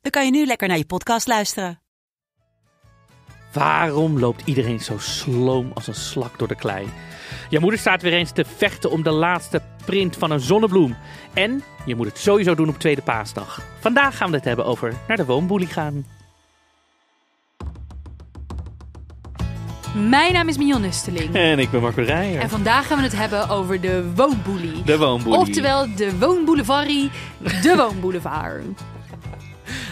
dan kan je nu lekker naar je podcast luisteren. Waarom loopt iedereen zo sloom als een slak door de klei? Je moeder staat weer eens te vechten om de laatste print van een zonnebloem. En je moet het sowieso doen op tweede paasdag. Vandaag gaan we het hebben over naar de woonboelie gaan. Mijn naam is Mion Nusteling. En ik ben Marco Rijer. En vandaag gaan we het hebben over de woonboelie. De woonboelie. Oftewel de woonboulevarie, de woonboulevard.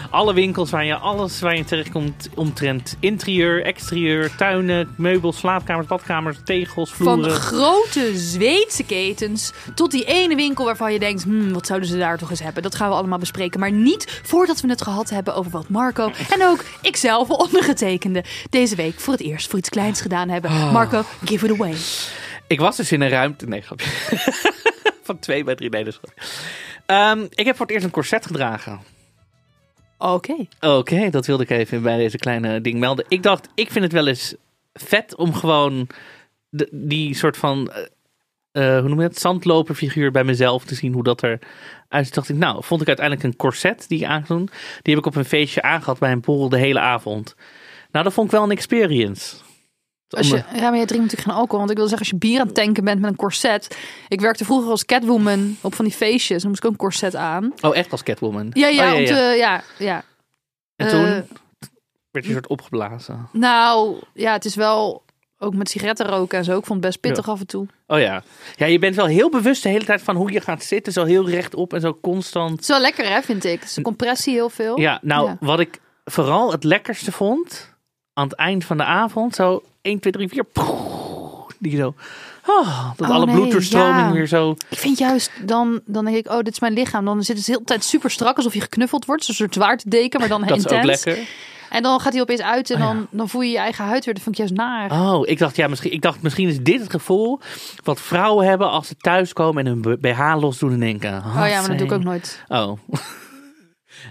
Alle winkels waar je alles waar je terechtkomt omtrent interieur, exterieur, tuinen, meubels, slaapkamers, badkamers, tegels, Van vloeren. grote Zweedse ketens tot die ene winkel waarvan je denkt, hmm, wat zouden ze daar toch eens hebben? Dat gaan we allemaal bespreken. Maar niet voordat we het gehad hebben over wat Marco en ook ikzelf, ondergetekende, deze week voor het eerst voor iets kleins gedaan hebben. Oh. Marco, give it away. Ik was dus in een ruimte. Nee, grapje. Van twee bij drie. Nee. Ehm, ik heb voor het eerst een corset gedragen. Oké. Oké, dat wilde ik even bij deze kleine ding melden. Ik dacht, ik vind het wel eens vet om gewoon die soort van, eh, eh, hoe noem je het, zandloperfiguur bij mezelf te zien, hoe dat er uit. dacht ik, nou, vond ik uiteindelijk een corset die ik aangedoen. Die heb ik op een feestje aangehad bij een borrel de hele avond. Nou, dat vond ik wel een experience. Als je, ja, maar je drinkt natuurlijk geen alcohol. Want ik wil zeggen, als je bier aan het tanken bent met een corset. Ik werkte vroeger als catwoman op van die feestjes. Dan moest ik ook een corset aan. Oh, echt als Catwoman? Ja, ja, Oh, te, ja, ja. En toen Eh, werd je soort opgeblazen. nou, ja, het is wel ook met sigaretten roken en zo. Ik vond het best pittig af en toe. Oh ja. Ja, je bent wel heel bewust de hele tijd van hoe je gaat zitten. Zo heel rechtop en zo constant. Het is wel lekker, hè, vind ik. Het is een compressie heel veel. Ja, nou, Ja. wat ik vooral het lekkerste vond, aan het eind van de avond, zo 1, 2, 3, 4, die zo, oh, dat Oh, alle nee, bloeddoorstroming ja. weer zo, Ik vind juist, dan, dan denk ik, oh, dit is mijn lichaam. Dan zit het de hele tijd super strak, alsof je geknuffeld wordt. Zo'n soort zwaartedeken, maar dan dat is intens. ook lekker. En dan gaat hij opeens uit en Oh, ja. dan, dan voel je je eigen huid weer. Dat vind ik juist naar. Oh, ik dacht, ja, misschien, ik dacht, misschien is dit het gevoel wat vrouwen hebben als ze thuiskomen en hun BH losdoen en denken, Oh ja, maar dat doe ik ook nooit. Oh.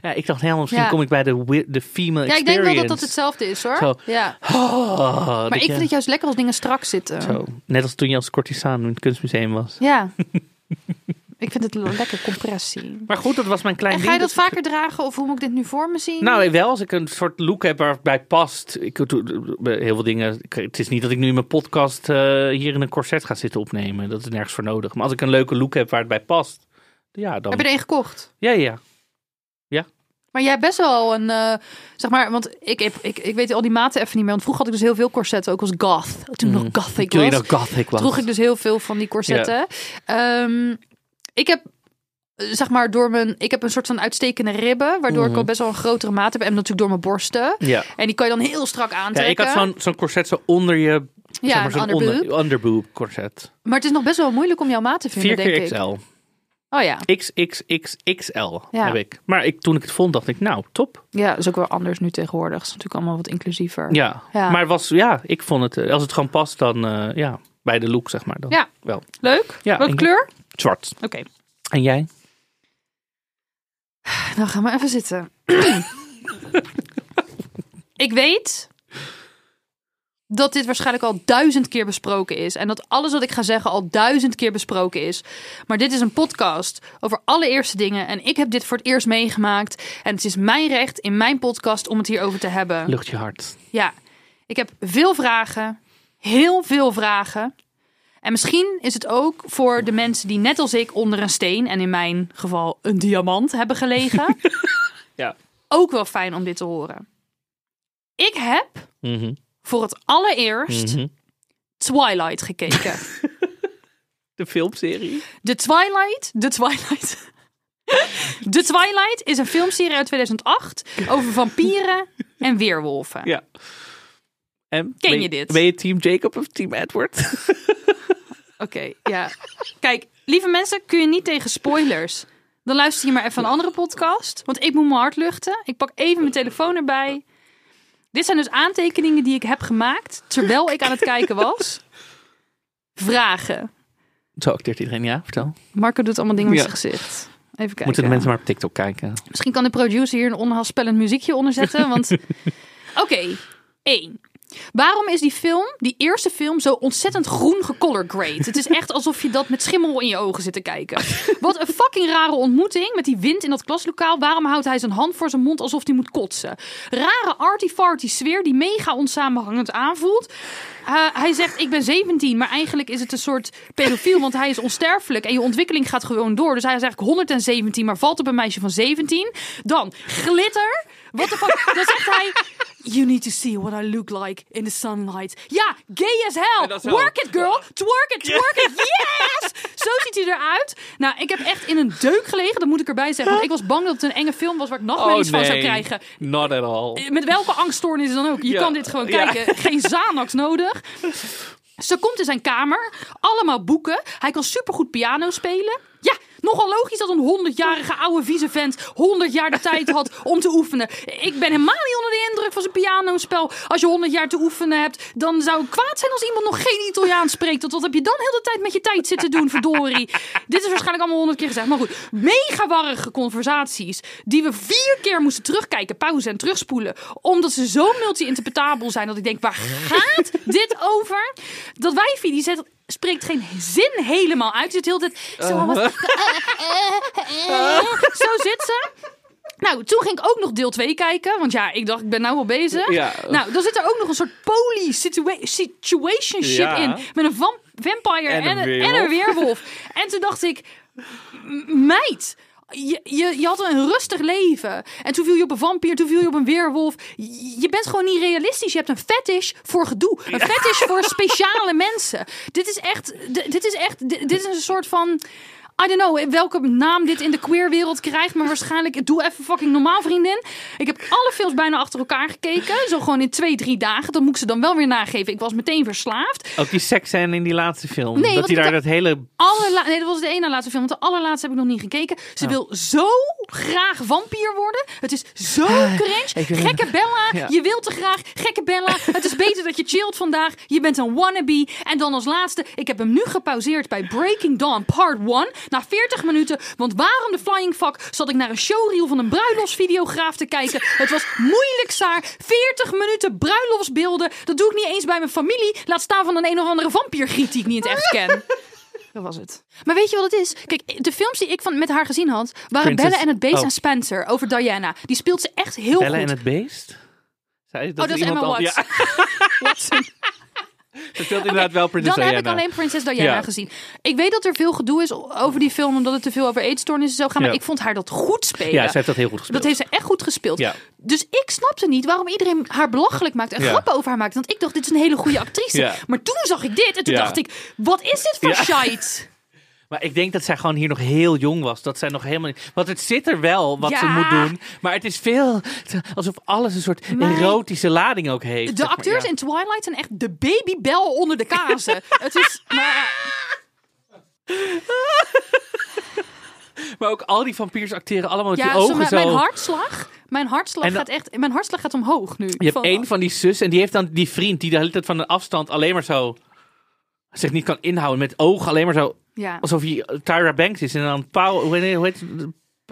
ja, ik dacht helemaal, misschien Ja. kom ik bij de, de female Ja, ik experience. denk wel dat dat hetzelfde is hoor. Zo. Ja. Oh, Maar ik je- vind het juist lekker als dingen strak zitten. Zo, net als toen je als courtisaan in het kunstmuseum was. Ja. ik vind het een lekker compressie. Maar goed, dat was mijn klein En ding. ga je dat vaker dragen of hoe moet ik dit nu voor me zien? Nou, wel als ik een soort look heb waarbij past. Ik doe heel veel dingen. Het is niet dat ik nu in mijn podcast eh, hier in een corset ga zitten opnemen. Dat is nergens voor nodig. Maar als ik een leuke look heb waar het bij past. Ja, dan. Heb je er één gekocht? Ja, ja. Maar jij hebt best wel een, eh, zeg maar, want ik, heb, ik, ik weet al die maten even niet meer. Want vroeger had ik dus heel veel corsetten, ook als goth. Toen nog gothic Toen was. je nog gothic was. droeg ik dus heel veel van die corsetten. Ehm, ik heb eh, zeg maar door mijn ik heb een soort van uitstekende ribben waardoor ik Mhm. al best wel een grotere maat heb en natuurlijk door mijn borsten Ja. en die kan je dan heel strak ja, aantrekken. ik had zo'n zo'n corset zo onder je. ja, zeg maar, zo'n underboob. onder, underboob corset. Maar het is nog best wel moeilijk om jouw maat te vinden, 4 denk keer ik. Oh ja. XXXXL Ja. heb ik. Maar ik, toen ik het vond, dacht ik, nou, top. Ja, dat is ook wel anders nu tegenwoordig. Het is natuurlijk allemaal wat inclusiever. Ja. Ja. Maar was, ja, ik vond het, eh, als het gewoon past, dan, eh, ja, bij de look, zeg maar. Dan Ja. Wel. Leuk. Ja, Welke kleur? Zwart. Oké. En jij? Nou, gaan we even zitten. ik weet dat dit waarschijnlijk al duizend keer besproken is. En dat alles wat ik ga zeggen al duizend keer besproken is. Maar dit is een podcast over allereerste dingen. En ik heb dit voor het eerst meegemaakt. En het is mijn recht in mijn podcast om het hierover te hebben. Lucht je hart. Ja, ik heb veel vragen. Heel veel vragen. En misschien is het ook voor de mensen die net als ik onder een steen, en in mijn geval een diamant, hebben gelegen, Ja. ook wel fijn om dit te horen. Ik heb Mhm. Voor het allereerst Mhm. Twilight gekeken. De filmserie. De Twilight, de Twilight. De Twilight is een filmserie uit 2008 over vampieren en weerwolven. Ja. En, Ken je dit? Ben je team Jacob of team Edward? Oké, ja. Kijk, lieve mensen, kun je niet tegen spoilers. Dan luister je maar even een andere podcast. Want ik moet mijn hart luchten. Ik pak even mijn telefoon erbij. Dit zijn dus aantekeningen die ik heb gemaakt terwijl ik aan het kijken was. Vragen. Zo acteert iedereen, ja? Vertel. Marco doet allemaal dingen met Ja. zijn gezicht. Even kijken. Moeten de mensen maar op TikTok kijken. Misschien kan de producer hier een onheilspellend muziekje onder zetten. Want oké, één. Waarom is die film, die eerste film, zo ontzettend groen gecolor grade? Het is echt alsof je dat met schimmel in je ogen zit te kijken. Wat een fucking rare ontmoeting met die wind in dat klaslokaal. Waarom houdt hij zijn hand voor zijn mond alsof hij moet kotsen? Rare arty-farty sfeer die mega onsamenhangend aanvoelt. Uh, hij zegt, ik ben 17, maar eigenlijk is het een soort pedofiel, want hij is onsterfelijk en je ontwikkeling gaat gewoon door. Dus hij is eigenlijk 117, maar valt op een meisje van 17. Dan glitter. Wat de fuck? Dan zegt hij, you need to see what I look like in the sunlight. Ja, gay as hell. Work it, girl. Twerk it, twerk it. Yes! Zo ziet hij eruit. Nou, ik heb echt in een deuk gelegen, dat moet ik erbij zeggen. Want ik was bang dat het een enge film was waar ik nachtmerries van zou krijgen. Not at all. Met welke angststoornis dan ook. Je Ja. kan dit gewoon Ja. kijken. Geen Xanax nodig. Ze komt in zijn kamer. Allemaal boeken. Hij kan supergoed piano spelen. Ja, nogal logisch dat een 100-jarige oude vieze vent 100 jaar de tijd had om te oefenen. Ik ben helemaal niet onder de indruk van zijn pianospel. Als je 100 jaar te oefenen hebt, dan zou het kwaad zijn als iemand nog geen Italiaans spreekt. Want wat heb je dan heel de tijd met je tijd zitten doen, verdorie. Dit is waarschijnlijk allemaal 100 keer gezegd. Maar goed, mega warrige conversaties die we vier keer moesten terugkijken, pauze en terugspoelen. Omdat ze zo multi-interpretabel zijn dat ik denk, waar gaat dit over? Dat wijfie, die zet spreekt geen zin helemaal uit. Ze zit heel zo, wat- zo zit ze. Nou, toen ging ik ook nog deel 2 kijken. Want ja, ik dacht, ik ben nou al bezig. Ja. Nou, dan zit er ook nog een soort poly situa- situationship Ja. in. Met een vam- vampire En en, een en een weerwolf. en toen dacht ik, meid... Je, je, je had een rustig leven. En toen viel je op een vampier, toen viel je op een weerwolf. Je bent gewoon niet realistisch. Je hebt een fetish voor gedoe. Een fetish voor speciale mensen. Dit is echt, dit is echt, dit dit is een soort van... I don't know welke naam dit in de queerwereld krijgt, maar waarschijnlijk doe even fucking normaal, vriendin. Ik heb alle films bijna achter elkaar gekeken, zo gewoon in twee, drie dagen. Dat moet ik ze dan wel weer nageven. Ik was meteen verslaafd. Ook die seksscène in die laatste film. Nee, dat hij daar dat hele... Allerla nee, dat was de ene laatste film. Want de allerlaatste heb ik nog niet gekeken. Ze wil zo graag vampier worden. Het is zo cringe. ik wil- Gekke Bella, Ja. je wilt te graag. Gekke Bella, het is beter dat je chillt vandaag. Je bent een wannabe. En dan als laatste, ik heb hem nu gepauzeerd bij Breaking Dawn Part 1. Na 40 minuten. Want waarom de flying fuck zat ik naar een showreel van een bruiloftsvideograaf te kijken. Het was moeilijk saar. 40 minuten bruiloftsbeelden. Dat doe ik niet eens bij mijn familie. Laat staan van een een of andere vampiergriet die ik niet echt ken. Dat was het. Maar weet je wat het is? Kijk, de films die ik van, met haar gezien had, waren Princess- Belle en het Beest oh. en Spencer over Diana. Die speelt ze echt heel Bellen goed. en het beest? Zij, Oh, dat is iemand Emma al- Watson. Ja, Watson. Ze speelt inderdaad wel Princess Dan heb ik Diana. alleen Prinses Diana Ja. gezien. Ik weet dat er veel gedoe is over die film, omdat het te veel over eetstoornissen zou gaan. Maar Ja. ik vond haar dat goed spelen. Ja, ze heeft dat heel goed gespeeld. Dat heeft ze echt goed gespeeld. Ja. Dus ik snapte niet waarom iedereen haar belachelijk maakt en grappen over haar maakt. Want ik dacht, dit is een hele goede actrice. Ja. Maar toen zag ik dit en toen dacht ik, wat is dit voor shite? Maar ik denk dat zij gewoon hier nog heel jong was. Dat zij nog helemaal niet... Want het zit er wel wat ze moet doen. Maar het is veel... Alsof alles een soort Maar- erotische lading ook heeft. De maar, acteurs ja. in Twilight zijn echt de babybel onder de kazen. het is... Maar, Maar ook al die vampiers acteren allemaal met ja, die ogen zo... mijn hartslag... Mijn hartslag, dan- gaat echt, mijn hartslag gaat omhoog nu. Je hebt Van- één van die zus en die heeft dan die vriend die de hele tijd van een afstand alleen maar zo zich niet kan inhouden met ogen alleen maar zo Ja. alsof hij Tyra Banks is en dan Paul hoe heet, het?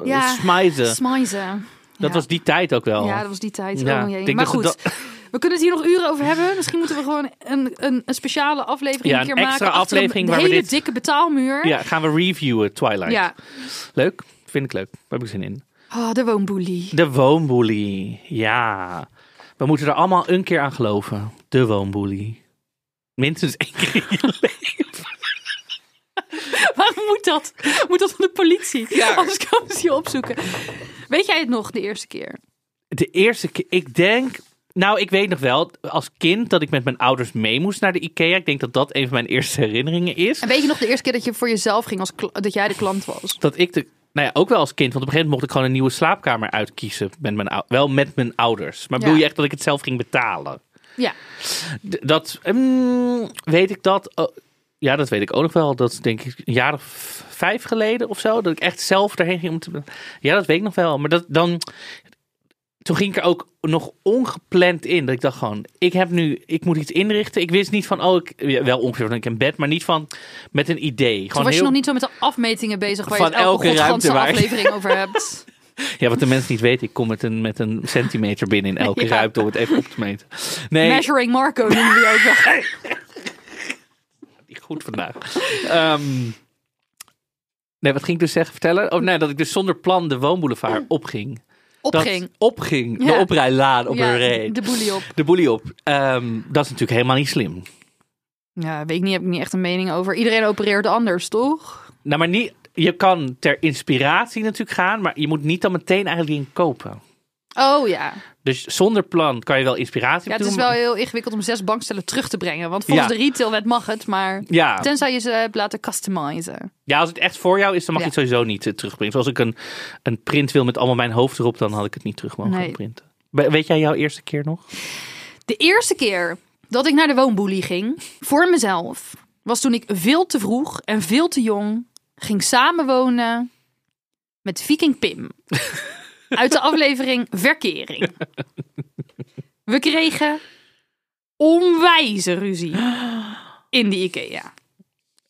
Ja, smijzen. Smijzen. Dat Ja. was die tijd ook wel. Ja, dat was die tijd. Ja, oh, jee. maar goed, we we kunnen het hier nog uren over hebben. Misschien moeten we gewoon een, een, een speciale aflevering Ja, een keer extra maken. aflevering een waar we hele dit- dikke betaalmuur. Ja, gaan we reviewen Twilight. Ja. Leuk, vind ik leuk. Daar heb ik zin in. Oh, de woonboelie. De woonboelie. Ja. We moeten er allemaal een keer aan geloven. De woonboelie. Minstens één keer in je leven. Waarom moet dat? Moet dat van de politie? Ja. Anders komen ze je opzoeken. Weet jij het nog de eerste keer? De eerste keer, ik denk... Nou, ik weet nog wel, als kind dat ik met mijn ouders mee moest naar de IKEA. Ik denk dat dat een van mijn eerste herinneringen is. En weet je nog de eerste keer dat je voor jezelf ging als dat jij de klant was? Dat ik de... Nou ja, ook wel als kind. Want op een gegeven moment mocht ik gewoon een nieuwe slaapkamer uitkiezen. Met mijn, wel met mijn ouders. Maar Ja. bedoel je echt dat ik het zelf ging betalen? Ja. Dat, mm, weet ik dat? Ja, dat weet ik ook nog wel. Dat is denk ik een jaar of vijf geleden of zo. Dat ik echt zelf daarheen ging om te... Ja, dat weet ik nog wel. Maar dat dan... Toen ging ik er ook nog ongepland in. Dat ik dacht gewoon, ik heb nu, ik moet iets inrichten. Ik wist niet van, oh, ik, wel ongeveer van ik in bed, maar niet van met een idee. Toen Gewoon was je nog niet zo met de afmetingen bezig waar Van je elke, elke aflevering over hebt. Ja, wat de mensen niet weten, ik kom met een, met een centimeter binnen in elke Ja. ruimte om het even op te meten. Nee, Measuring Marco noemen we ook wel. goed vandaag. Ehm, nee, wat ging ik dus zeggen, vertellen? Oh nee, dat ik dus zonder plan de woonboulevard opging. Opging. Dat opging, de Ja. oprijlaan op ja, een reet. de boelie op. De boelie op. Ehm, dat is natuurlijk helemaal niet slim. Ja, weet ik niet, heb ik niet echt een mening over. Iedereen opereert anders, toch? Nou, maar niet, je kan ter inspiratie natuurlijk gaan, maar je moet niet dan meteen eigenlijk dingen kopen. Oh ja. Dus zonder plan kan je wel inspiratie Ja, het is wel heel ingewikkeld om zes bankstellen terug te brengen. Want volgens Ja. de retailwet mag het, maar Ja. tenzij je ze hebt laten customizen. ja, als het echt voor jou is, dan mag je het sowieso niet eh, terugbrengen. Zoals ik een, een print wil met allemaal mijn hoofd erop, dan had ik het niet terug mogen Nee. printen. We- Weet jij jouw eerste keer nog? De eerste keer dat ik naar de woonboelie ging, voor mezelf, was toen ik veel te vroeg en veel te jong ging samenwonen met Viking Pim. Uit de aflevering Verkering. We kregen onwijze ruzie in die IKEA.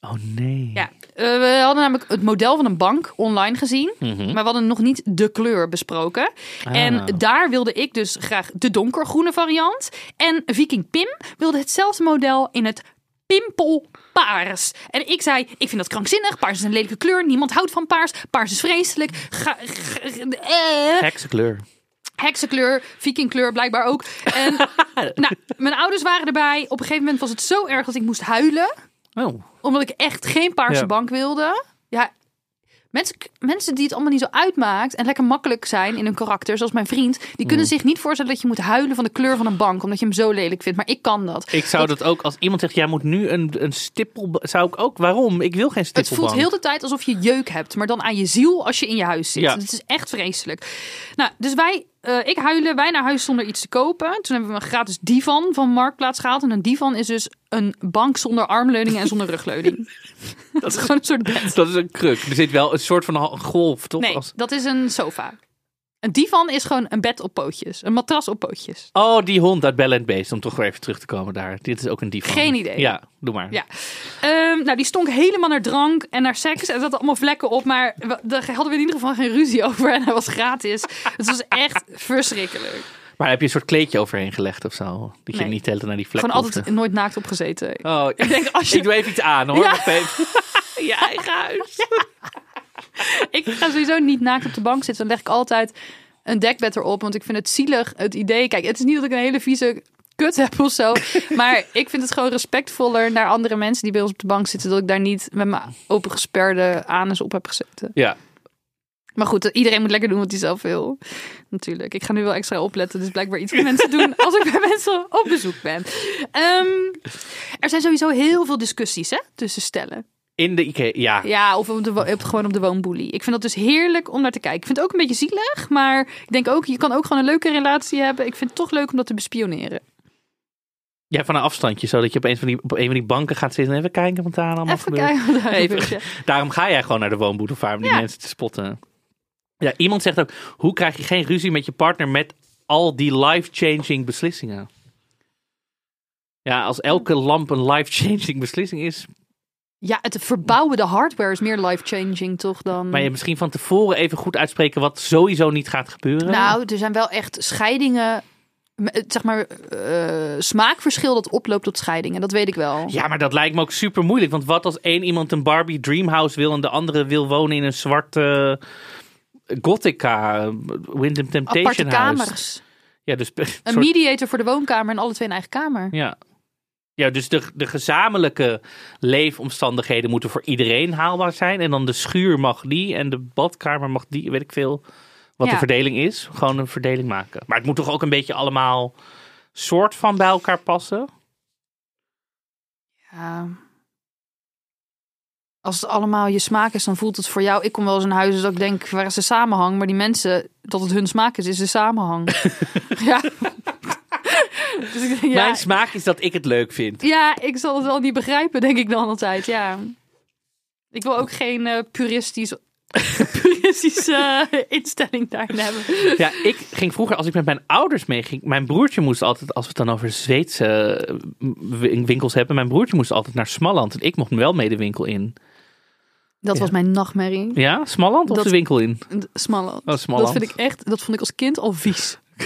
Oh nee. Ja, eh, we hadden namelijk het model van een bank online gezien. Mhm. Maar we hadden nog niet de kleur besproken. Ah. En daar wilde ik dus graag de donkergroene variant. En Viking Pim wilde hetzelfde model in het pimpelpaars. En ik zei, ik vind dat krankzinnig. Paars is een lelijke kleur. Niemand houdt van paars. Paars is vreselijk. Ga, ga- eh. Heksenkleur. Heksenkleur, vikingkleur blijkbaar ook. En nou, mijn ouders waren erbij. Op een gegeven moment was het zo erg dat ik moest huilen Oh. omdat ik echt geen paarse Ja. bank wilde. Ja, mensen, mensen die het allemaal niet zo uitmaakt en lekker makkelijk zijn in hun karakter, zoals mijn vriend, die Mm. kunnen zich niet voorstellen dat je moet huilen van de kleur van een bank, omdat je hem zo lelijk vindt. Maar ik kan dat. Ik zou dat ook, als iemand zegt, jij moet nu een, een stippel, zou ik ook, waarom? Ik wil geen Het stippelbank. voelt heel de tijd alsof je jeuk hebt, maar dan aan je ziel als je in je huis zit. Ja. Het is echt vreselijk. Nou, dus wij, eh, ik huilen, wij naar huis zonder iets te kopen. Toen hebben we een gratis divan van Marktplaats gehaald. En een divan is dus een bank zonder armleuningen en zonder rugleuning. dat is gewoon een soort bed. Dat is een kruk. Er zit wel een soort van golf, toch? Nee, dat is een sofa. Een divan is gewoon een bed op pootjes. Een matras op pootjes. Oh, die hond uit Bell and Beast, om toch weer even terug te komen daar. Dit is ook een divan. Geen idee. Ja, doe maar. Ja. Ehm, nou, die stonk helemaal naar drank en naar seks. En zaten allemaal vlekken op. Maar we- daar hadden we in ieder geval geen ruzie over. En hij was gratis. Het was echt verschrikkelijk. Maar heb je een soort kleedje overheen gelegd of zo? Dat je Nee. niet tijd naar die vlek Gewoon hoefde? altijd nooit naakt opgezeten. Oh, Ik denk, als je... ik doe even iets aan hoor. Ja. Je eigen huis. Ik ga sowieso niet naakt op de bank zitten. Dan leg ik altijd een dekbed erop. Want ik vind het zielig, het idee. Kijk, het is niet dat ik een hele vieze kut heb of zo. Maar ik vind het gewoon respectvoller naar andere mensen die bij ons op de bank zitten. Dat ik daar niet met mijn opengesperde anus op heb gezeten. Ja. Maar goed, iedereen moet lekker doen wat hij zelf wil. Natuurlijk. Ik ga nu wel extra opletten. Dus blijkbaar iets voor mensen doen als ik bij mensen op bezoek ben. Ehm, er zijn sowieso heel veel discussies hè, tussen stellen. In de Ikea, ja. Ja, of op de, op, gewoon op de woonboelie. Ik vind dat dus heerlijk om naar te kijken. Ik vind het ook een beetje zielig, maar ik denk ook, je kan ook gewoon een leuke relatie hebben. Ik vind het toch leuk om dat te bespioneren. Ja, van een afstandje, zodat je op een van die, op een van die banken gaat zitten en even kijken wat daar allemaal Even gebeurt. kijken daar Even- gebeurt, ja. Daarom ga jij gewoon naar de woonboulevard om die mensen te spotten. Ja, iemand zegt ook, hoe krijg je geen ruzie met je partner met al die life-changing beslissingen? Ja, als elke lamp een life-changing beslissing is, Ja, het verbouwen de hardware is meer life-changing toch dan... maar je misschien van tevoren even goed uitspreken wat sowieso niet gaat gebeuren. Nou, er zijn wel echt scheidingen, eh, zeg maar, eh, smaakverschil dat oploopt tot scheidingen. Dat weet ik wel. Ja, maar dat lijkt me ook super moeilijk. Want wat als één iemand een Barbie Dreamhouse wil en de andere wil wonen in een zwarte Gothica, Wyndham Temptation Aparte huis. kamers. Ja, dus Een soort- mediator voor de woonkamer en alle twee een eigen kamer. Ja. Ja, dus de, de gezamenlijke leefomstandigheden moeten voor iedereen haalbaar zijn. En dan de schuur mag die en de badkamer mag die, weet ik veel. Wat Ja. de verdeling is. Gewoon een verdeling maken. Maar het moet toch ook een beetje allemaal soort van bij elkaar passen? Ja. Als het allemaal je smaak is, dan voelt het voor jou. Ik kom wel eens in huizen dat ik denk, waar is de samenhang? Maar die mensen, dat het hun smaak is, is de samenhang. ja. Dus ik denk, ja, Mijn smaak is dat ik het leuk vind. ja, ik zal het wel niet begrijpen, denk ik dan altijd. Ja. Ik wil ook geen eh, puristisch, puristische eh, instelling daarin hebben. Ja, ik ging vroeger, als ik met mijn ouders meeging, mijn broertje moest altijd, als we het dan over Zweedse eh, win- winkels hebben, mijn broertje moest altijd naar Smalland en ik mocht wel mee de winkel in. Dat Ja. was mijn nachtmerrie. Ja, Smalland of Dat- de winkel in? Smalland. Oh, Smalland. Dat vind ik echt, dat vond ik als kind al vies.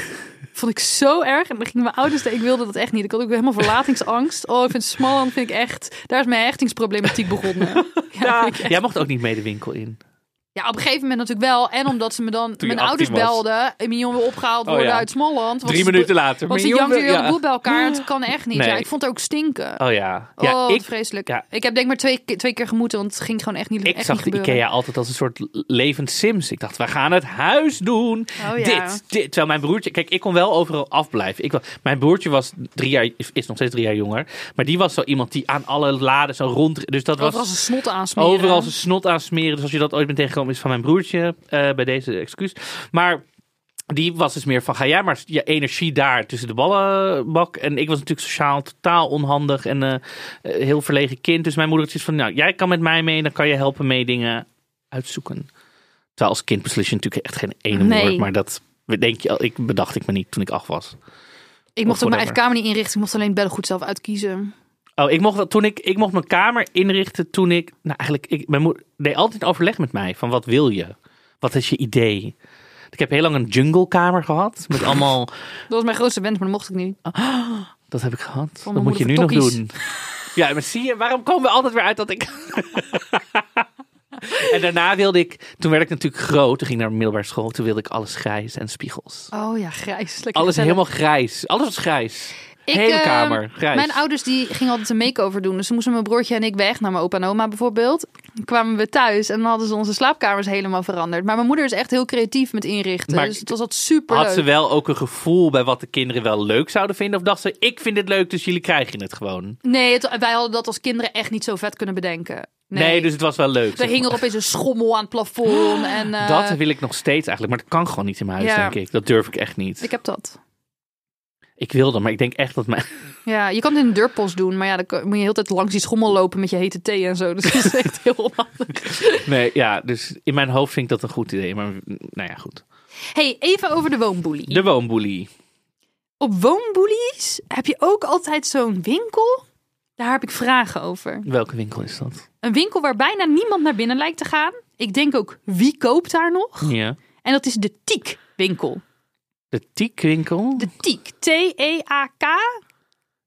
vond ik zo erg. En dan gingen mijn ouders, ik wilde dat echt niet. Ik had ook helemaal verlatingsangst. Oh, ik vind Smalland, vind ik echt, daar is mijn hechtingsproblematiek begonnen. Ja, echt- jij mocht ook niet mee de winkel in. Ja, op een gegeven moment natuurlijk wel. En omdat ze me dan, mijn ouders 18 was. belden. Emion wil opgehaald Oh, worden ja. uit Smalland. Drie minuten later. Want ze jankte jongen, weer ja. boel bij elkaar. Het kan echt niet. Nee. Ja, ik vond het ook stinken. Oh ja. Ja, oh, ik, vreselijk. ja. Ik heb denk maar twee, keer- twee keer gemoeten, want het ging gewoon echt niet, ik echt zag niet de gebeuren. Ikea altijd als een soort levend Sims. Ik dacht, we gaan het huis doen. Oh, ja. Dit, dit. Terwijl mijn broertje... Kijk, ik kon wel overal afblijven. Ik, mijn broertje was drie jaar... Is nog steeds drie jaar jonger. Maar die was zo iemand die aan alle laden zo rond... Dus dat was... Overal zijn snot aansmeren. Overal zijn snot aansmeren. Dus als je dat ooit bent tegengekomen, is van mijn broertje. eh, bij deze excuus. Maar die was dus meer van, ga jij maar je energie daar tussen de ballenbak. En ik was natuurlijk sociaal totaal onhandig en eh, eh, heel verlegen kind. Dus mijn moeder zoiets van, nou, jij kan met mij mee. Dan kan je helpen mee dingen uitzoeken. Terwijl als kind beslis je natuurlijk echt geen ene Nee. woord. Maar dat denk je, ik bedacht ik me niet toen ik acht was. Ik mocht ook mijn eigen kamer niet inrichten. Ik mocht alleen beddengoed zelf uitkiezen. Oh, ik mocht, toen ik, ik mocht mijn kamer inrichten toen ik... Nou, eigenlijk, ik, mijn moeder deed altijd overleg met mij. Van, wat wil je? Wat is je idee? Ik heb heel lang een junglekamer gehad. Met allemaal... Dat was mijn grootste wens, maar dat mocht ik niet. Dat heb ik gehad. Mijn moet je nu nog doen. Ja, maar zie je, waarom komen we altijd weer uit dat ik... en daarna wilde ik... Toen werd ik natuurlijk groot. Toen ging ik naar de middelbare school. Toen wilde ik alles grijs en spiegels. Oh ja, grijs. Lekker Alles gezellig. helemaal grijs. Alles was grijs. Ik, Hele eh, kamer, grijs. Mijn ouders die gingen altijd een make-over doen. Dus toen moesten mijn broertje en ik weg naar mijn opa en oma bijvoorbeeld. Dan kwamen we thuis en dan hadden ze onze slaapkamers helemaal veranderd. Maar mijn moeder is echt heel creatief met inrichten. Maar dus het was altijd super Had ze wel ook een gevoel bij wat de kinderen wel leuk zouden vinden? Of dacht ze, ik vind dit leuk, dus jullie krijgen het gewoon? Nee, het- wij hadden dat als kinderen echt niet zo vet kunnen bedenken. Nee, Nee, dus het was wel leuk. Er hing maar. er opeens een schommel aan het plafond. En, eh, Dat wil ik nog steeds eigenlijk, maar dat kan gewoon niet in mijn huis, Ja. denk ik. Dat durf ik echt niet. Ik heb dat. Ik wilde, maar ik denk echt dat mijn... Ja, je kan het in een deurpost doen, maar ja, dan moet je heel tijd langs die schommel lopen met je hete thee en zo. Dus dat is echt heel onhandig. Nee, ja, dus in mijn hoofd vind ik dat een goed idee. Maar nou ja, goed. hey, even over de woonboelie. De woonboelie. Op woonboelies heb je ook altijd zo'n winkel. Daar heb ik vragen over. Welke winkel is dat? Een winkel waar bijna niemand naar binnen lijkt te gaan. Ik denk ook, wie koopt daar nog? Ja. En dat is de Tiek winkel. De Tiek-winkel? De Tiek. T-E-A-K.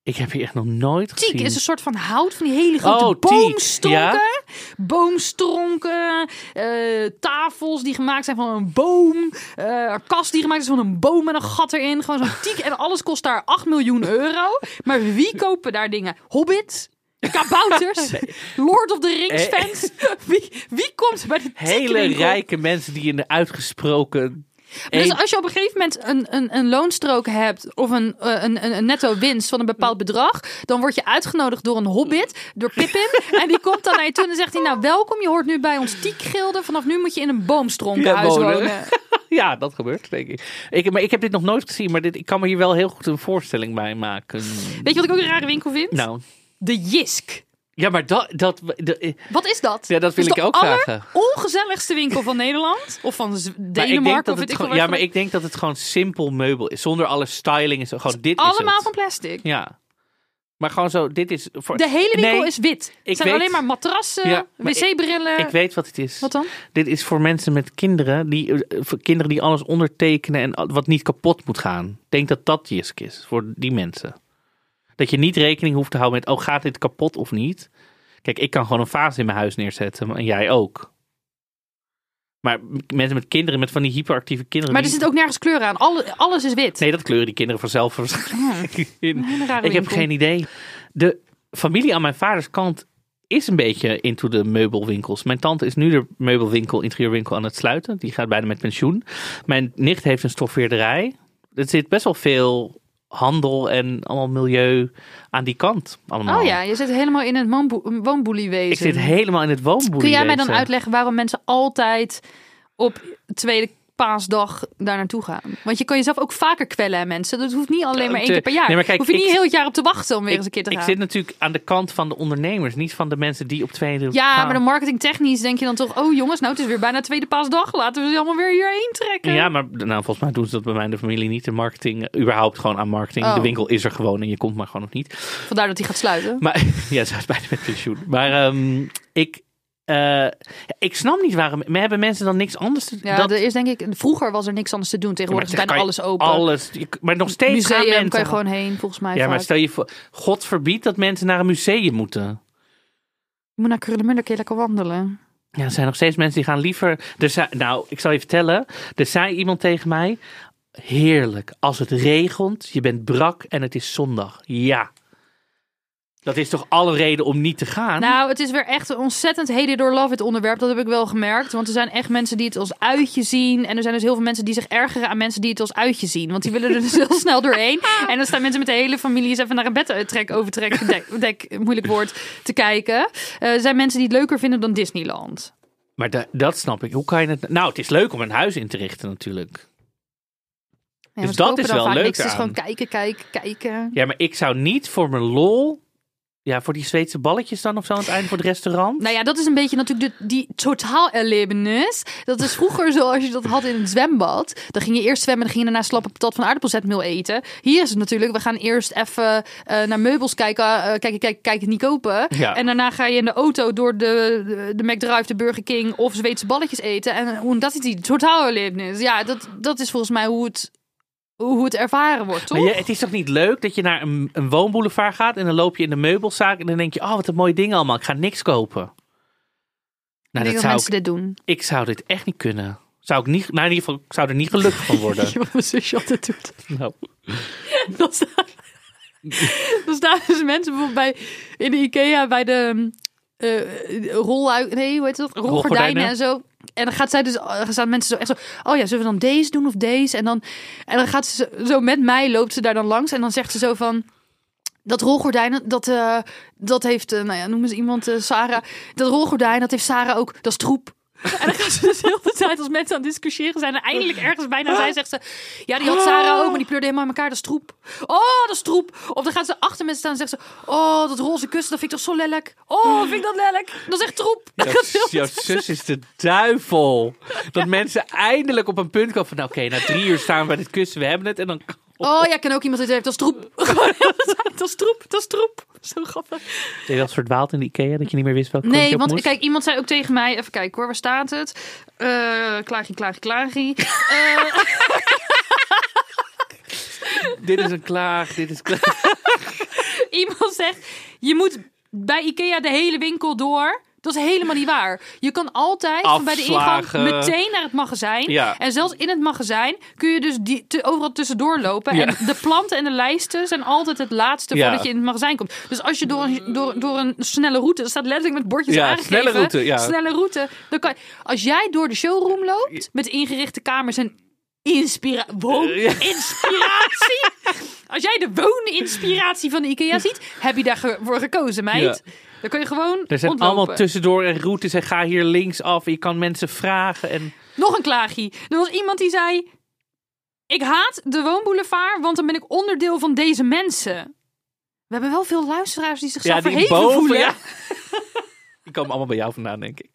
Ik heb hier echt nog nooit Tiek gezien. is een soort van hout van die hele grote Oh, boomstronken. ja? Boomstronken. eh, tafels die gemaakt zijn van een boom. eh, een kast die gemaakt is van een boom met een gat erin. Gewoon zo'n tiek. En alles kost daar 8 miljoen euro. Maar wie kopen daar dingen? Hobbits? Kabouters? Lord of the Rings fans? Wie, wie komt bij de Hele rijke mensen die in de uitgesproken... Dus als je op een gegeven moment een, een, een loonstrook hebt of een, eh, een, een, een netto winst van een bepaald bedrag, dan word je uitgenodigd door een hobbit, door Pippin. en die komt dan naar je toe en zegt hij, nou welkom, je hoort nu bij ons tiekgilde. Vanaf nu moet je in een boomstronkenhuis Ja, wonen. Ja, dat gebeurt, denk ik. ik. Maar ik heb dit nog nooit gezien, maar dit, ik kan me hier wel heel goed een voorstelling bij maken. Weet je wat ik ook een rare winkel vind? Nou, De Jisk. Ja, maar dat... dat de- Wat is dat? ja, dat wil is ik ook vragen. ongezelligste winkel van Nederland. Of van Denemarken. dat Of weet het ik gewoon, veel ja, maar ik denk dat het gewoon simpel meubel is. Zonder alle styling en zo. Gewoon dit is Allemaal van plastic. Ja. Maar gewoon zo, dit is... Voor... De hele winkel Nee, is wit. Het zijn weet- alleen maar matrassen, Ja, maar wc-brillen. Ik weet wat het is. Wat dan? Dit is voor mensen met kinderen, die, eh, voor kinderen die alles ondertekenen en wat niet kapot moet gaan. Ik denk dat dat Jisk is, voor die mensen. Dat je niet rekening hoeft te houden met, oh gaat dit kapot of niet? Kijk, ik kan gewoon een vaas in mijn huis neerzetten en jij ook. Maar mensen met kinderen, met van die hyperactieve kinderen. Maar er die- zit ook nergens kleur aan. Alle, alles is wit. Nee, dat kleuren die kinderen vanzelf waarschijnlijk in. Ik heb geen idee. De familie aan mijn vaders kant is een beetje into de meubelwinkels. Mijn tante is nu de meubelwinkel, interieurwinkel aan het sluiten. Die gaat bijna met pensioen. Mijn nicht heeft een stoffeerderij. Er zit best wel veel handel en allemaal milieu aan die kant. Allemaal. Oh ja, je zit helemaal in het woonbo- woonboeliewezen. Ik zit helemaal in het woonboelie. Kun jij mij dan uitleggen waarom mensen altijd op tweede paasdag daar naartoe gaan. Want je kan jezelf ook vaker kwellen aan mensen. Dat hoeft niet alleen maar één keer per jaar. Nee, maar kijk, hoef je niet ik- heel het jaar op te wachten om weer Ik, eens een keer te ik gaan. zit natuurlijk aan de kant van de ondernemers, niet van de mensen die op 22 Ja, maar de marketingtechnisch denk je dan toch... Oh jongens, nou het is weer bijna tweede paasdag. Laten we ze allemaal weer hierheen trekken. Ja, maar nou, volgens mij doen ze dat bij mij in de familie niet. De marketing, eh, überhaupt gewoon aan marketing. Oh. De winkel is er gewoon en je komt maar gewoon nog niet. Vandaar dat hij gaat sluiten. Maar ja, ze is bijna met pensioen. Maar ehm, ik, eh, ja, ik snap niet waarom. Maar hebben mensen dan niks anders te Ja, dat, er is denk ik... Vroeger was er niks anders te doen. Tegenwoordig is Maar bijna kan alles open. Alles, maar nog steeds gaan Museum mensen. kan je gewoon heen, volgens mij. ja, maar stel je voor, God verbiedt dat mensen naar een museum moeten. Je moet naar Krullenmuller, kun je lekker wandelen. Ja, er zijn nog steeds mensen die gaan liever. Er nou, ik zal je vertellen. Er zei iemand tegen mij: Heerlijk, als het regent, je bent brak en het is zondag. Ja. Dat is toch alle reden om niet te gaan? Nou, het is weer echt een ontzettend hated or love it onderwerp. Dat heb ik wel gemerkt. Want er zijn echt mensen die het als uitje zien. En er zijn dus heel veel mensen die zich ergeren aan mensen die het als uitje zien. Want die willen er dus heel snel doorheen. En dan staan mensen met de hele familie eens even naar een bedtrek, overtrek, dek, dek, moeilijk woord, te kijken. Eh, er zijn mensen die het leuker vinden dan Disneyland. Maar da- dat snap ik. Hoe kan je het. Nou, het is leuk om een huis in te richten, natuurlijk. Ja, Dus dat is wel leuk. Het is gewoon kijken, kijken, kijken. Ja, maar ik zou niet voor mijn lol. Ja, voor die Zweedse balletjes dan of zo aan het einde voor het restaurant. Nou ja, dat is een beetje natuurlijk de, die totaal-erlebenis. Dat is vroeger zoals je dat had in het zwembad. Dan ging je eerst zwemmen en dan ging je daarna slappe patat van aardappelzetmeel eten. Hier is het natuurlijk, we gaan eerst even eh, naar meubels kijken. eh kijken, kijken, kijken, niet kopen. Ja. En daarna ga je in de auto door de, de, de McDrive, de Burger King of Zweedse balletjes eten. En hoe dat is die totaal-erlebenis. Ja, dat, dat is volgens mij hoe het, hoe het ervaren wordt, toch? Maar je, het is toch niet leuk dat je naar een, een woonboulevard gaat en dan loop je in de meubelzaak en dan denk je, oh wat een mooie dingen allemaal, ik ga niks kopen. ik Nou, denk dat dat zou mensen ik, dit doen. ik zou dit echt niet kunnen. Zou ik niet, nou in ieder geval, ik zou er niet gelukkig van worden. Je wat mijn zusje altijd doet? nou, Dan staan, dan staan dus mensen bijvoorbeeld bij, in de IKEA bij de eh rolluik, nee, hoe heet dat? Rolgordijnen. en zo. En dan gaat zij dus, dan staan mensen zo echt zo, oh ja, zullen we dan deze doen of deze? En dan, en dan gaat ze zo- met mij, loopt ze daar dan langs en dan zegt ze zo van, dat rolgordijn, dat, eh, dat heeft, eh, nou ja, noemen ze iemand, eh, Sarah. Dat rolgordijn, dat heeft Sarah ook, dat is troep. En dan gaan ze dus heel de tijd als mensen aan het discussiëren zijn. En eindelijk ergens bijna zij zegt ze... Ja, die had Sarah ook, maar die pleurde helemaal in elkaar. Dat is troep. Oh, dat is troep. Of dan gaan ze achter mensen staan en zeggen ze... Oh, dat roze kussen, dat vind ik toch zo lelijk. Oh, vind ik dat lelijk. Dat is echt troep. Jouw, zus is de duivel. Dat mensen eindelijk op een punt komen van, nou, oké, na drie uur staan we bij dit kussen, we hebben het en dan... Oh ja, ik ken ook iemand die zegt, dat is troep. Dat is troep, dat is troep. Zo grappig. Je eens verdwaald in de Ikea dat je niet meer wist welke Nee, want moest? kijk, iemand zei ook tegen mij... Even kijken hoor, waar staat het? Eh klaagje, klaagje, klaagje. Eh, Dit is een klaag, dit is klaag. iemand zegt, je moet bij Ikea de hele winkel door. Dat is helemaal niet waar. Je kan altijd van bij de ingang meteen naar het magazijn. Ja. En zelfs in het magazijn kun je dus die, te, overal tussendoor lopen. Ja. En de planten en de lijsten zijn altijd het laatste Ja. voordat je in het magazijn komt. Dus als je door een, door, door een snelle route, dat staat letterlijk met bordjes aangegeven. snelle route, ja. Snelle route. Dan kan, als jij door de showroom loopt met ingerichte kamers en inspira Eh, inspiratie. Als jij de wooninspiratie van de IKEA ziet, heb je daarvoor gekozen, meid. Ja. Dan kun je gewoon Er zijn ontlopen. allemaal tussendoor en routes en ga hier links af. Je kan mensen vragen en... Nog een klaagje. Er was iemand die zei... Ik haat de woonboulevard, want dan ben ik onderdeel van deze mensen. We hebben wel veel luisteraars die zichzelf die verheven boven, voelen. ja. Die komen allemaal bij jou vandaan, denk ik.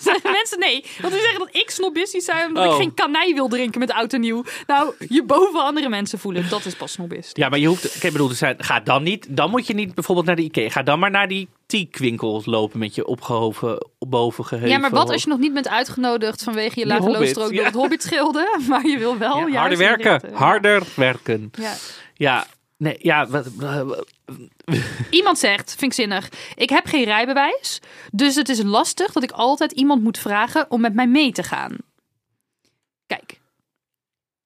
Zeggen mensen nee. Want die zeggen dat ik snobistisch zijn omdat Oh. ik geen kanij wil drinken met oud en nieuw. Nou, je boven andere mensen voelen, dat is pas snobist. Ja, maar je hoeft... Ik bedoel, er zijn, ga dan niet... Dan moet je niet bijvoorbeeld naar de Ikea. Ga dan maar naar die teakwinkels lopen met je opgehoven, boven geheuvel. Ja, maar wat als je nog niet bent uitgenodigd vanwege je lage Hobbit, loonstrook door ja. het hobbitschilde, maar je wil wel Ja, harder werken. Ja. Harder werken. Ja. Ja, nee, ja... Wat, Iemand zegt, vind ik zinnig, ik heb geen rijbewijs, dus het is lastig dat ik altijd iemand moet vragen om met mij mee te gaan. Kijk,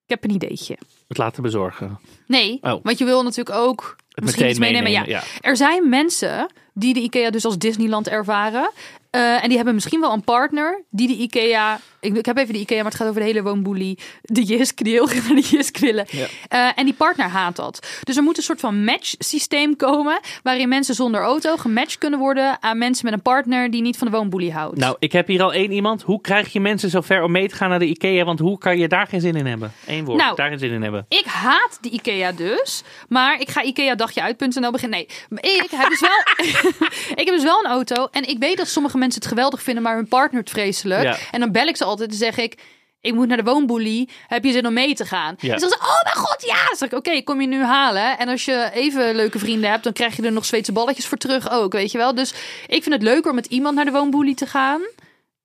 ik heb een ideetje. het laten bezorgen. Nee, Oh. want je wil natuurlijk ook misschien iets meenemen. meenemen, ja. Er zijn mensen die de IKEA dus als Disneyland ervaren. eh, en die hebben misschien wel een partner die de IKEA Ik, ik heb even de Ikea, maar het gaat over de hele woonboelie. De Jisk, die heel graag naar de Jisk willen. Ja. Eh, en die partner haat dat. Dus er moet een soort van match systeem komen... waarin mensen zonder auto gematcht kunnen worden... aan mensen met een partner die niet van de woonboelie houdt. Nou, ik heb hier al één iemand. Hoe krijg je mensen zover om mee te gaan naar de IKEA? Want hoe kan je daar geen zin in hebben? Eén woord, Nou, daar geen zin in hebben. Ik haat de IKEA dus. Maar ik ga IKEA dagje uit.nl beginnen. Nee, ik heb dus wel, ik heb dus wel een auto. En ik weet dat sommige mensen het geweldig vinden, maar hun partner het vreselijk. Ja. En dan bel ik ze altijd zeg ik. Ik moet naar de woonboelie. Heb je zin om mee te gaan? Ja. En dan zeggen ze, oh mijn god, ja. Dan zeg ik, oké, kom je nu halen. En als je even leuke vrienden hebt, dan krijg je er nog Zweedse balletjes voor terug ook, weet je wel. Dus ik vind het leuker om met iemand naar de woonboelie te gaan.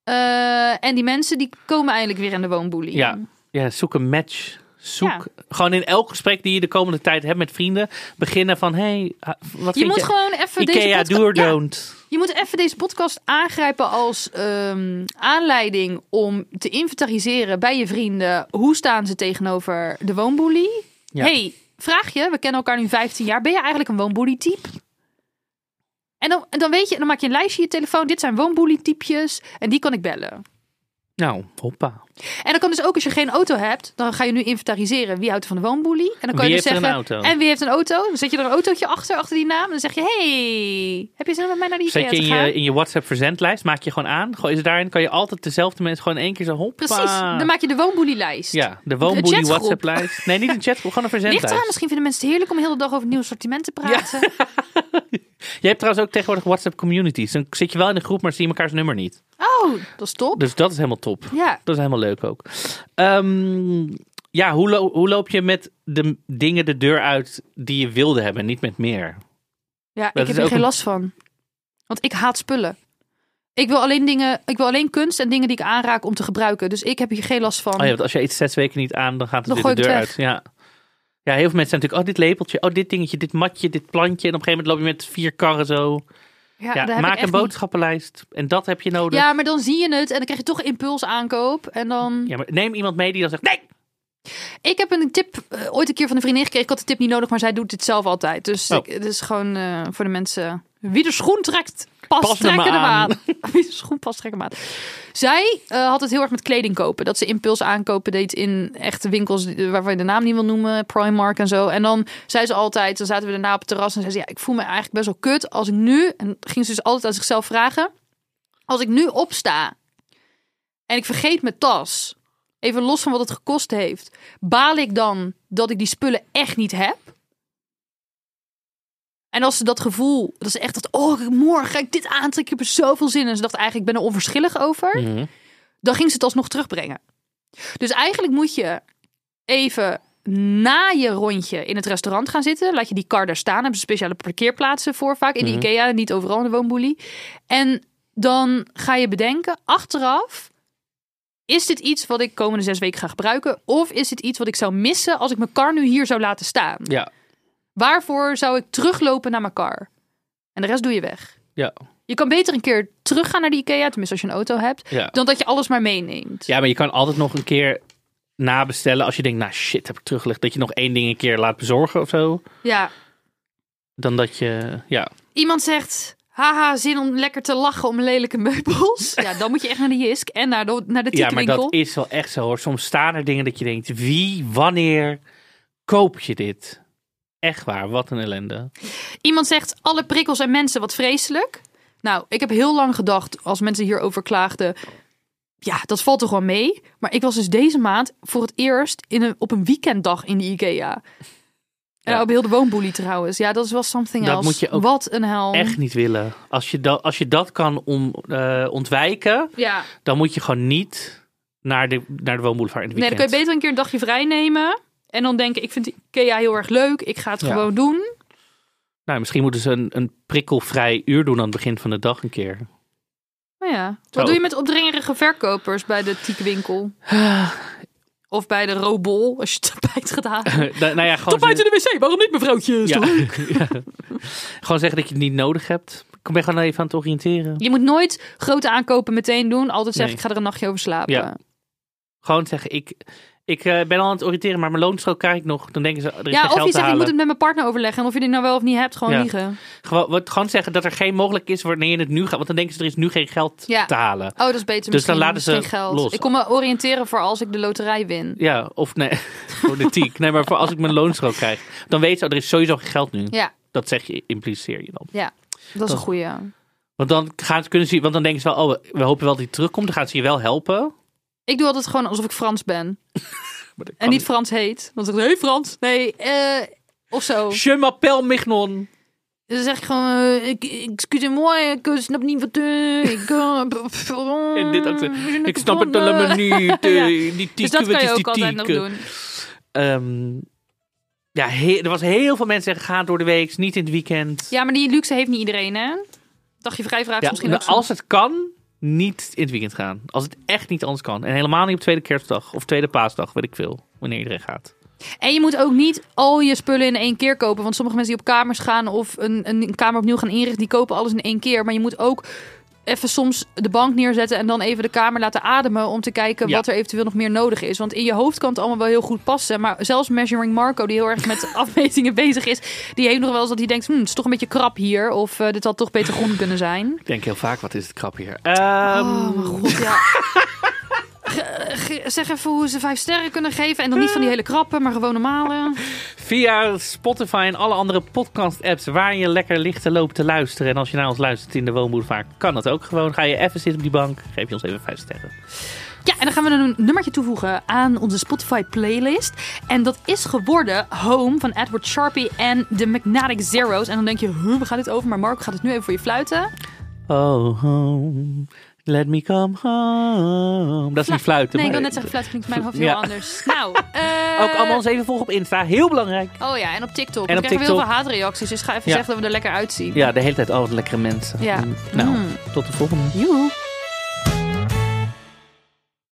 Eh, en die mensen, die komen eindelijk weer in de woonboelie. Ja, ja zoek een match. Zoek Ja. gewoon in elk gesprek die je de komende tijd hebt met vrienden. Beginnen van, hey, ha- wat Je moet je? gewoon even deze IKEA, podcast... do or Ja, don't. Je moet even deze podcast aangrijpen als ehm, aanleiding om te inventariseren bij je vrienden. Hoe staan ze tegenover de woonboelie? Ja. hey, vraag je, we kennen elkaar nu 15 jaar. Ben je eigenlijk een woonboelie-type? En dan, en dan weet je, dan maak je een lijstje in je telefoon. Dit zijn woonboelie-typjes en die kan ik bellen. Nou, hoppa. En dan kan dus ook als je geen auto hebt, dan ga je nu inventariseren wie houdt van de woonboelie. En dan kan Wie je dus een zeggen, auto? en wie heeft een auto? Dan zet je er een autootje achter, achter die naam. En dan zeg je, hey, heb je zin om met mij naar die IKEA Zet je in je, in je WhatsApp verzendlijst, maak je gewoon aan. Gooi ze daarin, kan je altijd dezelfde mensen gewoon één keer zo hoppa. Precies, dan maak je de woonboelielijst. Ja, de woonboelie. WhatsApp lijst. Nee, niet een chatgroep, gewoon een Ligt eraan, verzendlijst. misschien vinden mensen het heerlijk om de dag over het nieuwe sortiment te praten. Je hebt trouwens ook tegenwoordig WhatsApp communities. Dan zit je wel in een groep, maar zie je elkaars nummer niet. Oh, dat is top. Dus dat is helemaal top. Ja, Dat is helemaal leuk ook. Ehm, ja, hoe, lo- hoe loop je met de dingen de deur uit die je wilde hebben, niet met meer? ja ik heb er geen een- last van. Want ik haat spullen. Ik wil alleen dingen, ik wil alleen kunst en dingen die ik aanraak om te gebruiken. Dus ik heb hier geen last van. Oh ja, want als je iets zes weken niet aan, dan gaat het Dan weer de deur uit. Ja. Ja, heel veel mensen zijn natuurlijk, oh dit lepeltje, oh dit dingetje, dit matje, dit plantje. En op een gegeven moment loop je met vier karren zo. ja, maak een niet. boodschappenlijst. En dat heb je nodig. Ja, maar dan zie je het en dan krijg je toch impuls aankoop. En dan... Ja, maar neem iemand mee die dan zegt, nee! Ik heb een tip eh, ooit een keer van een vriendin gekregen. Ik had de tip niet nodig, maar zij doet dit zelf altijd. Dus Oh. ik- het is gewoon eh, voor de mensen... Wie de schoen trekt, pas, Pas hem trekken de aan. maat. Wie de schoen pas, trekken de maat. Zij eh, had het heel erg met kleding kopen. Dat ze impuls aankopen deed in echte winkels waarvan je de naam niet wil noemen. Primark en zo. En dan zei ze altijd, dan zaten we daarna op het terras. En zei ze, ja, ik voel me eigenlijk best wel kut als ik nu... En ging ze dus altijd aan zichzelf vragen. Als ik nu opsta en ik vergeet mijn tas... Even los van wat het gekost heeft. Baal ik dan dat ik die spullen echt niet heb? En als ze dat gevoel, dat ze echt dat, oh, morgen ga ik dit aantrekken, ik heb er zoveel zin in. En ze dacht eigenlijk, ik ben er onverschillig over. Mhm. Dan ging ze het alsnog terugbrengen. Dus eigenlijk moet je even na je rondje in het restaurant gaan zitten. Laat je die kar daar staan. Hebben ze speciale parkeerplaatsen voor vaak. In de Mhm. Ikea, niet overal in de woonboelie. En dan ga je bedenken, achteraf... Is dit iets wat ik komende zes weken ga gebruiken? Of is dit iets wat ik zou missen als ik mijn kar nu hier zou laten staan? Ja, Waarvoor zou ik teruglopen naar mijn kar? En de rest doe je weg. ja, Je kan beter een keer teruggaan naar de Ikea, tenminste als je een auto hebt, ja. dan dat je alles maar meeneemt. Ja, maar je kan altijd nog een keer nabestellen als je denkt, nou shit, heb ik teruggelegd. Dat je nog één ding een keer laat bezorgen of zo. Ja. Dan dat je, ja. Iemand zegt, haha, zin om lekker te lachen om lelijke meubels. Ja, dan moet je echt naar de Jisk en naar de, naar de Ja, maar dat is wel echt zo hoor. Soms staan er dingen dat je denkt, wie, wanneer koop je dit? Echt waar, wat een ellende. Iemand zegt, alle prikkels en mensen, wat vreselijk. Nou, ik heb heel lang gedacht, als mensen hierover klaagden... Ja, dat valt er gewoon mee. Maar ik was dus deze maand voor het eerst in een, op een weekenddag in de Ikea. Ja. op heel de woonboelie trouwens. Ja, dat is wel something Dat else. moet je ook Wat een hel. Echt niet willen. Als je dat, als je dat kan om, eh, ontwijken, Ja. dan moet je gewoon niet naar de, naar de woonboulevard in het Nee, dan weekend. kun je beter een keer een dagje vrij nemen. En dan denken, ik vind Ikea heel erg leuk. Ik ga het Ja. gewoon doen. Nou, misschien moeten ze een, een prikkelvrij uur doen aan het begin van de dag een keer. Nou ja. Wat Zo. doe je met opdringerige verkopers bij de tiekwinkel? Of bij de Robol, als je het tapijt gedaan hebt. nou ja, gewoon, Tapijt in de wc, waarom niet mevrouwtje? Ja. gewoon zeggen dat je het niet nodig hebt. Ik ben gewoon even aan het oriënteren. Je moet nooit grote aankopen meteen doen. Altijd zeggen, Nee. ik ga er een nachtje over slapen. Ja. Gewoon zeggen, ik, ik eh, ben al aan het oriënteren, maar mijn loonstrook krijg ik nog. Dan denken ze, er is Ja, of je zegt, ik moet het met mijn partner overleggen. En of je dit nou wel of niet hebt, gewoon Ja. liegen. Gewoon, wat, gewoon zeggen dat er geen mogelijk is wanneer je het nu gaat. Want dan denken ze, er is nu geen geld Ja. te halen. Oh, dat is beter Dus dan laten ze geld. los. Ik kom me oriënteren voor als ik de loterij win. Ja, of nee, politiek. Nee, maar voor als ik mijn loonstrook krijg. Dan weet ze, oh, er is sowieso geen geld nu. Ja, Dat zeg je, impliceer je dan. ja. Dat is een goeie. Want dan gaan ze kunnen zien, want dan denken ze wel, oh, we hopen wel dat hij terugkomt. Dan gaan ze je wel helpen. Ik doe altijd gewoon alsof ik Frans ben. En niet Frans heet. Zeg ik, hey Frans. Nee, eh... Of zo. Je m'appelle Mignon. Dan zeg ik gewoon, eh, ik, excusez-moi, ik eh, snap niet wat... eh, ik, eh, En dit accent. Ik snap het allemaal niet. Ja. Die Dus tieke, dat kan je ook altijd nog doen. Ehm, ja, he- er was heel veel mensen zeggen, ga door de week, niet in het weekend. Ja, maar die luxe heeft niet iedereen, hè? Dacht je vrijvraag Ja, misschien zo. als het kan, niet in het weekend gaan. Als het echt niet anders kan. En helemaal niet op tweede kerstdag of tweede paasdag, weet ik veel. Wanneer iedereen gaat. En je moet ook niet al je spullen in één keer kopen. Want sommige mensen die op kamers gaan of een, een kamer opnieuw gaan inrichten, die kopen alles in één keer. Maar je moet ook even soms de bank neerzetten en dan even de kamer laten ademen om te kijken Ja. wat er eventueel nog meer nodig is. Want in je hoofd kan het allemaal wel heel goed passen. Maar zelfs Measuring Marco, die heel erg met afmetingen bezig is, die heeft nog wel eens dat hij denkt, hm, het is toch een beetje krap hier. Of eh, dit had toch beter groen kunnen zijn. Ik denk heel vaak, wat is het krap hier. Oh, Ehm, mijn god, ja. Zeg even hoe ze vijf sterren kunnen geven. En dan niet van die hele krappe, maar gewoon normale. Via Spotify en alle andere podcast-apps waar je lekker ligt te lopen te luisteren. En als je naar ons luistert in de woonboulevard, kan dat ook gewoon. Ga je even zitten op die bank, geef je ons even vijf sterren. Ja, en dan gaan we een nummertje toevoegen aan onze Spotify playlist. En dat is geworden Home van Edward Sharpie en de Magnetic Zeros. En dan denk je, huh, waar gaat dit over? Maar Marco gaat het nu even voor je fluiten. Oh, home, let me come home. Dat is niet fluiten. Nee, ik wil net zeggen, fluiten klinkt in mijn hoofd heel Ja. anders. Nou, eh, Ook allemaal ons even volgen op Insta, heel belangrijk. Oh ja, en op TikTok. En op heel veel haatreacties. Dus ga even Ja. zeggen dat we er lekker uitzien. Ja, de hele tijd, wat lekkere mensen. Ja. Nou, Mm. tot de volgende. Joehoe.